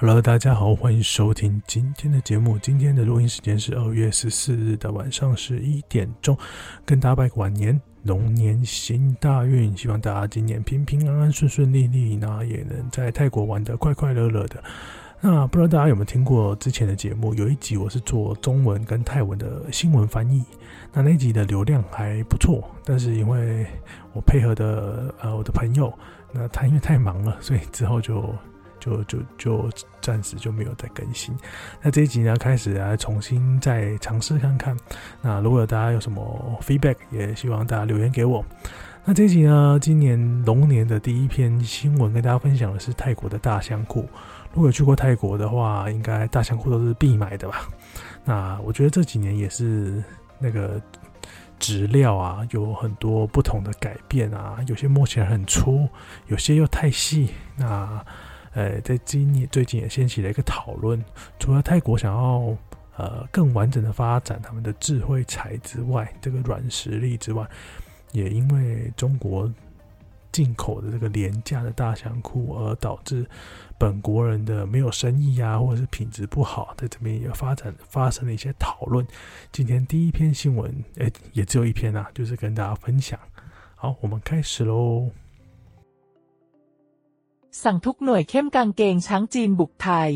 Hello，大家好，欢迎收听今天的节目。今天的录音时间是二月十四日的晚上十一点钟，跟大家拜个晚年，龙年行大运，希望大家今年平平安安、顺顺利利，那也能在泰国玩得快快乐乐的。那不知道大家有没有听过之前的节目？有一集我是做中文跟泰文的新闻翻译，那那集的流量还不错，但是因为我配合的呃我的朋友，那他因为太忙了，所以之后就。就就就暂时就没有再更新。那这一集呢，开始来重新再尝试看看。那如果大家有什么 feedback，也希望大家留言给我。那这一集呢，今年龙年的第一篇新闻跟大家分享的是泰国的大香库。如果有去过泰国的话，应该大香库都是必买的吧？那我觉得这几年也是那个质料啊，有很多不同的改变啊，有些摸起来很粗，有些又太细。那呃，在今年最近也掀起了一个讨论，除了泰国想要呃更完整的发展他们的智慧财之外，这个软实力之外，也因为中国进口的这个廉价的大香库，而导致本国人的没有生意啊，或者是品质不好，在这边也发展发生了一些讨论。今天第一篇新闻，哎，也只有一篇啊，就是跟大家分享。好，我们开始喽。 สั่งทุกหน่วยเข้มกางเกงช้างจีนบุกไทย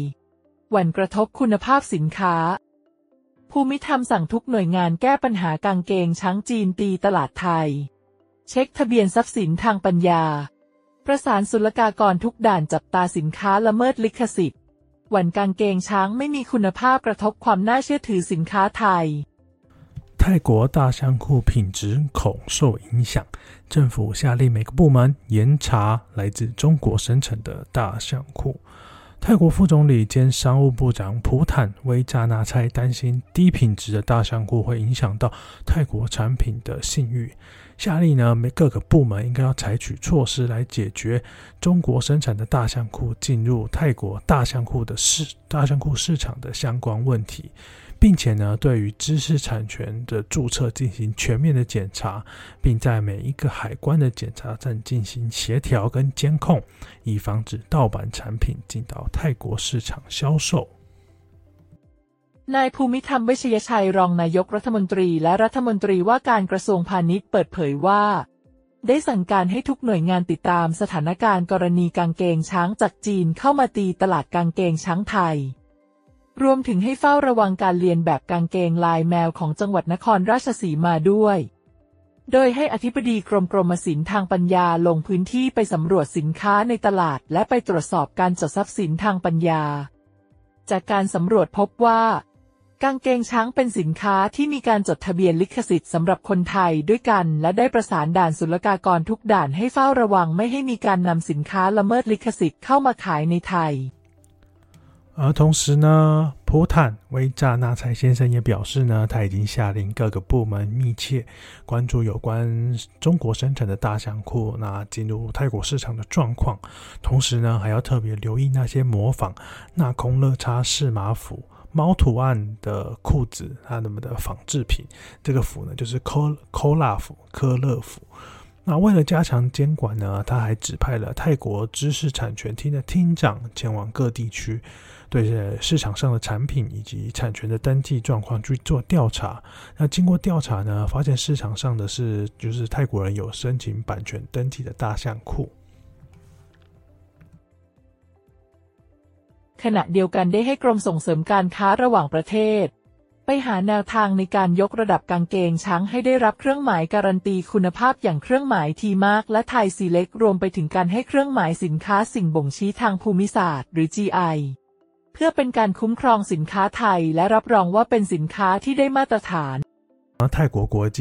หวั่นกระทบคุณภาพสินค้า ภูมิธรรมสั่งทุกหน่วยงานแก้ปัญหากางเกงช้างจีนตีตลาดไทย เช็คทะเบียนทรัพย์สินทางปัญญา ประสานศุลกากรทุกด่านจับตาสินค้าละเมิดลิขสิทธิ์ หวั่นกางเกงช้างไม่มีคุณภาพกระทบความน่าเชื่อถือสินค้าไทย 泰国大香库品质恐受影响，政府下令每个部门严查来自中国生产的大香库。泰国副总理兼商务部长普坦威扎纳猜担心低品质的大香库会影响到泰国产品的信誉，下令呢，每各个部门应该要采取措施来解决中国生产的大香库进入泰国大香库的市大香库市场的相关问题。并且呢，对于知识产权的注册进行全面的检查，并在每一个海关的检查站进行协调跟监控，以防止盗版产品进到泰国市场销售。นายภูมิธรรมเวชยชัยรองนายกรัฐมนตรีและรัฐมนตรีว่าการกระทรวงพาณิชย์เปิดเผยว่า ได้สั่งการให้ทุกหน่วยงานติดตามสถานการณ์กรณีกางเกงช้างจากจีนเข้ามาตีตลาดกางเกงช้างไทย รวมถึงให้เฝ้าระวังการเลียนแบบกางเกงลายแมวของจังหวัดนครราชสีมาด้วย โดยให้อธิบดีกรมกรมศิลป์ทางปัญญาลงพื้นที่ไปสำรวจสินค้าในตลาด และไปตรวจสอบการจดทรัพย์สินทางปัญญา จากการสำรวจพบว่า กางเกงช้างเป็นสินค้าที่มีการจดทะเบียนลิขสิทธิ์สำหรับคนไทยด้วยกัน และได้ประสานด่านศุลกากรทุกด่านให้เฝ้าระวังไม่ให้มีการนำสินค้าละเมิดลิขสิทธิ์เข้ามาขายในไทย 而同时呢，普坦威扎纳才先生也表示呢，他已经下令各个部门密切关注有关中国生产的大象库那进入泰国市场的状况，同时呢，还要特别留意那些模仿纳空乐叉市马府猫图案的裤子，它们的仿制品。这个府呢，就是科科拉府科勒府。那为了加强监管呢，他还指派了泰国知识产权厅的厅长前往各地区。对市场上的产品以及产权的登记状况去做调查。那经过调查呢，发现市场上的是就是泰国人有申请版权登记的大香库。ขณะเดียวกันได้ให้กรมส่งเสริมการค้าระหว่างประเทศ ไปหาแนวทางในการยกระดับกางเกงช้างให้ได้รับเครื่องหมายการันตีคุณภาพอย่างเครื่องหมายทีมาร์กและไทยซีเล็กรวมไปถึงการให้เครื่องหมายสินค้าสิ่งบ่งชี้ทางภูมิศาสตร์หรือ GI เพื่อเป็นการคุ้มครองสินค้าไทยและรับรองว่าเป็นสินค้าที่ได้มาตรฐาน泰国国际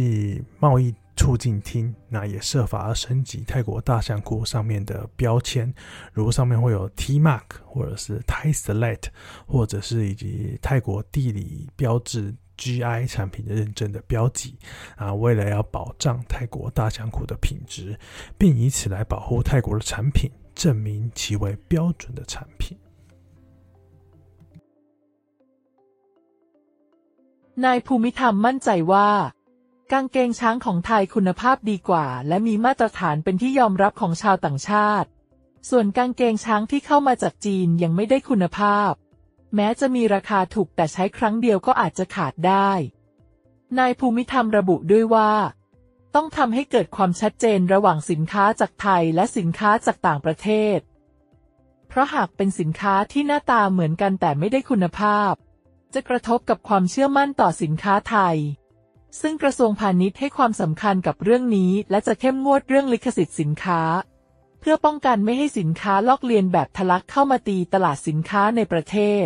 贸易 促进厅那也设法要升级泰国大香库上面的标签，如上面会有 T Mark 或者是 Thai Select，或者是以及泰国地理标志 GI 产品的认证的标记啊，为了要保障泰国大香库的品质，并以此来保护泰国的产品，证明其为标准的产品。นายภูมิธรรมมั่นใจว่า กางเกงช้างของไทยคุณภาพดีกว่า และมีมาตรฐานเป็นที่ยอมรับของชาวต่างชาติ ส่วนกางเกงช้างที่เข้ามาจากจีนยังไม่ได้คุณภาพ แม้จะมีราคาถูกแต่ใช้ครั้งเดียวก็อาจจะขาดได้ นายภูมิธรรมระบุด้วยว่า ต้องทำให้เกิดความชัดเจนระหว่างสินค้าจากไทยและสินค้าจากต่างประเทศ เพราะหากเป็นสินค้าที่หน้าตาเหมือนกันแต่ไม่ได้คุณภาพ จะกระทบกับความเชื่อมั่นต่อสินค้าไทย ซึ่งกระทรวงพาณิชย์ให้ความสำคัญกับเรื่องนี้ และจะเข้มงวดเรื่องลิขสิทธิ์สินค้า เพื่อป้องกันไม่ให้สินค้าลอกเลียนแบบทะลักเข้ามาตีตลาดสินค้าในประเทศ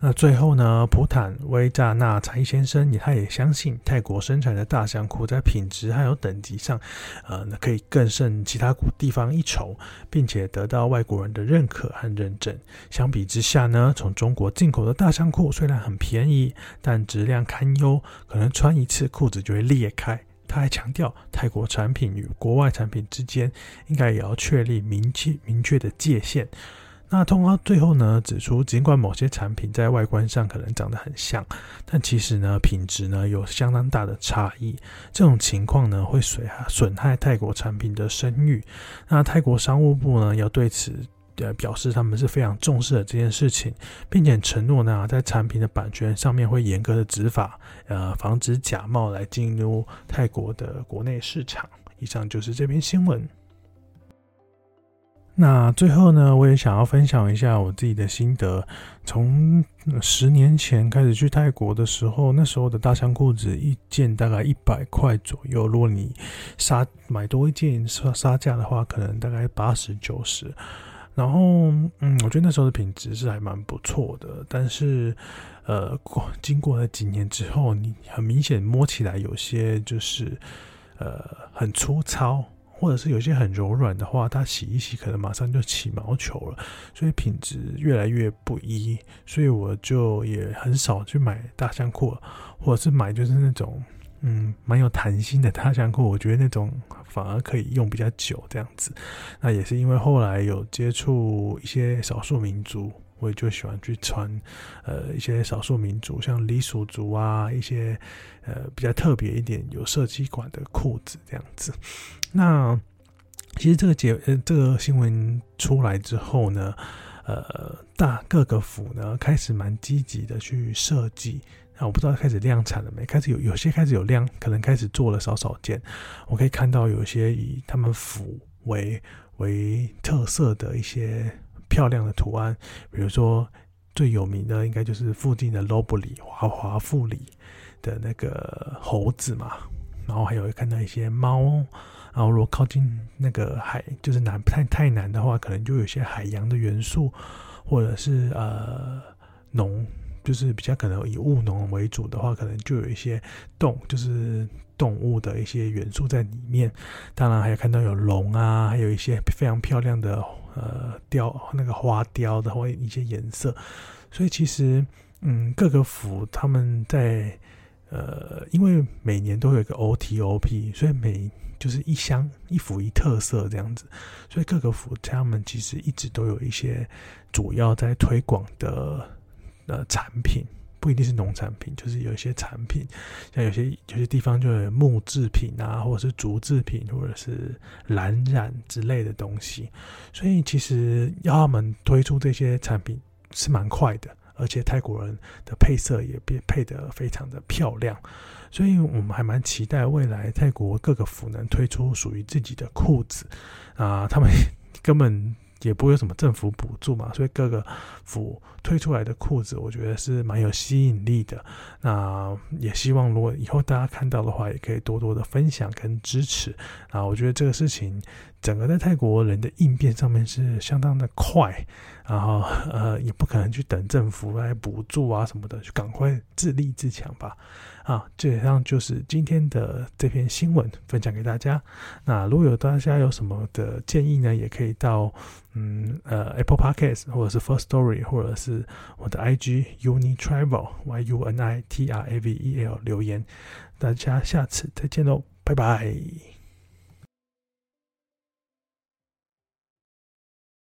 那最后呢，普坦威扎纳柴先生也他也相信泰国生产的大象裤在品质还有等级上，呃，可以更胜其他地方一筹，并且得到外国人的认可和认证。相比之下呢，从中国进口的大象裤虽然很便宜，但质量堪忧，可能穿一次裤子就会裂开。他还强调，泰国产品与国外产品之间应该也要确立明确明确的界限。那通告最后呢，指出，尽管某些产品在外观上可能长得很像，但其实呢，品质呢有相当大的差异。这种情况呢，会损损害泰国产品的声誉。那泰国商务部呢，要对此呃表示他们是非常重视的这件事情，并且承诺呢，在产品的版权上面会严格的执法，呃，防止假冒来进入泰国的国内市场。以上就是这篇新闻。那最后呢，我也想要分享一下我自己的心得。从十年前开始去泰国的时候，那时候的大象裤子一件大概一百块左右。如果你杀买多一件杀杀价的话，可能大概八十九十。然后，嗯，我觉得那时候的品质是还蛮不错的。但是，呃，过经过了几年之后，你很明显摸起来有些就是，呃，很粗糙。或者是有些很柔软的话，它洗一洗可能马上就起毛球了，所以品质越来越不一，所以我就也很少去买大象裤，或者是买就是那种嗯蛮有弹性的大象裤，我觉得那种反而可以用比较久这样子。那也是因为后来有接触一些少数民族。我也就喜欢去穿，呃，一些少数民族，像傈僳族啊，一些呃比较特别一点、有设计感的裤子这样子。那其实这个节呃这个新闻出来之后呢，呃，大各个府呢开始蛮积极的去设计。那我不知道开始量产了没？开始有有些开始有量，可能开始做了少少件。我可以看到有些以他们府为为特色的一些。漂亮的图案，比如说最有名的应该就是附近的罗布里华华富里的那个猴子嘛，然后还有看到一些猫，然后如果靠近那个海，就是南太太南的话，可能就有些海洋的元素，或者是呃农，就是比较可能以务农为主的话，可能就有一些动，就是动物的一些元素在里面。当然还有看到有龙啊，还有一些非常漂亮的。呃，雕那个花雕的或一些颜色，所以其实，嗯，各个府他们在呃，因为每年都有一个 OTOP，所以每就是一乡一府一特色这样子，所以各个府他们其实一直都有一些主要在推广的呃产品。不一定是农产品，就是有一些产品，像有些有些地方就有木制品啊，或者是竹制品，或者是蓝染之类的东西。所以其实要他们推出这些产品是蛮快的，而且泰国人的配色也变配得非常的漂亮。所以我们还蛮期待未来泰国各个府能推出属于自己的裤子啊，他们 根本。也不会有什么政府补助嘛，所以各个府推出来的裤子，我觉得是蛮有吸引力的。那也希望如果以后大家看到的话，也可以多多的分享跟支持啊。我觉得这个事情，整个在泰国人的应变上面是相当的快，然后呃，也不可能去等政府来补助啊什么的，就赶快自立自强吧。啊，基本上就是今天的这篇新闻分享给大家。那如果有大家有什么的建议呢，也可以到嗯呃 Apple Podcast 或者是 First Story 或者是我的 IG Uni Travel Y U N I T R A V E L 留言。大家下次再见喽，拜拜。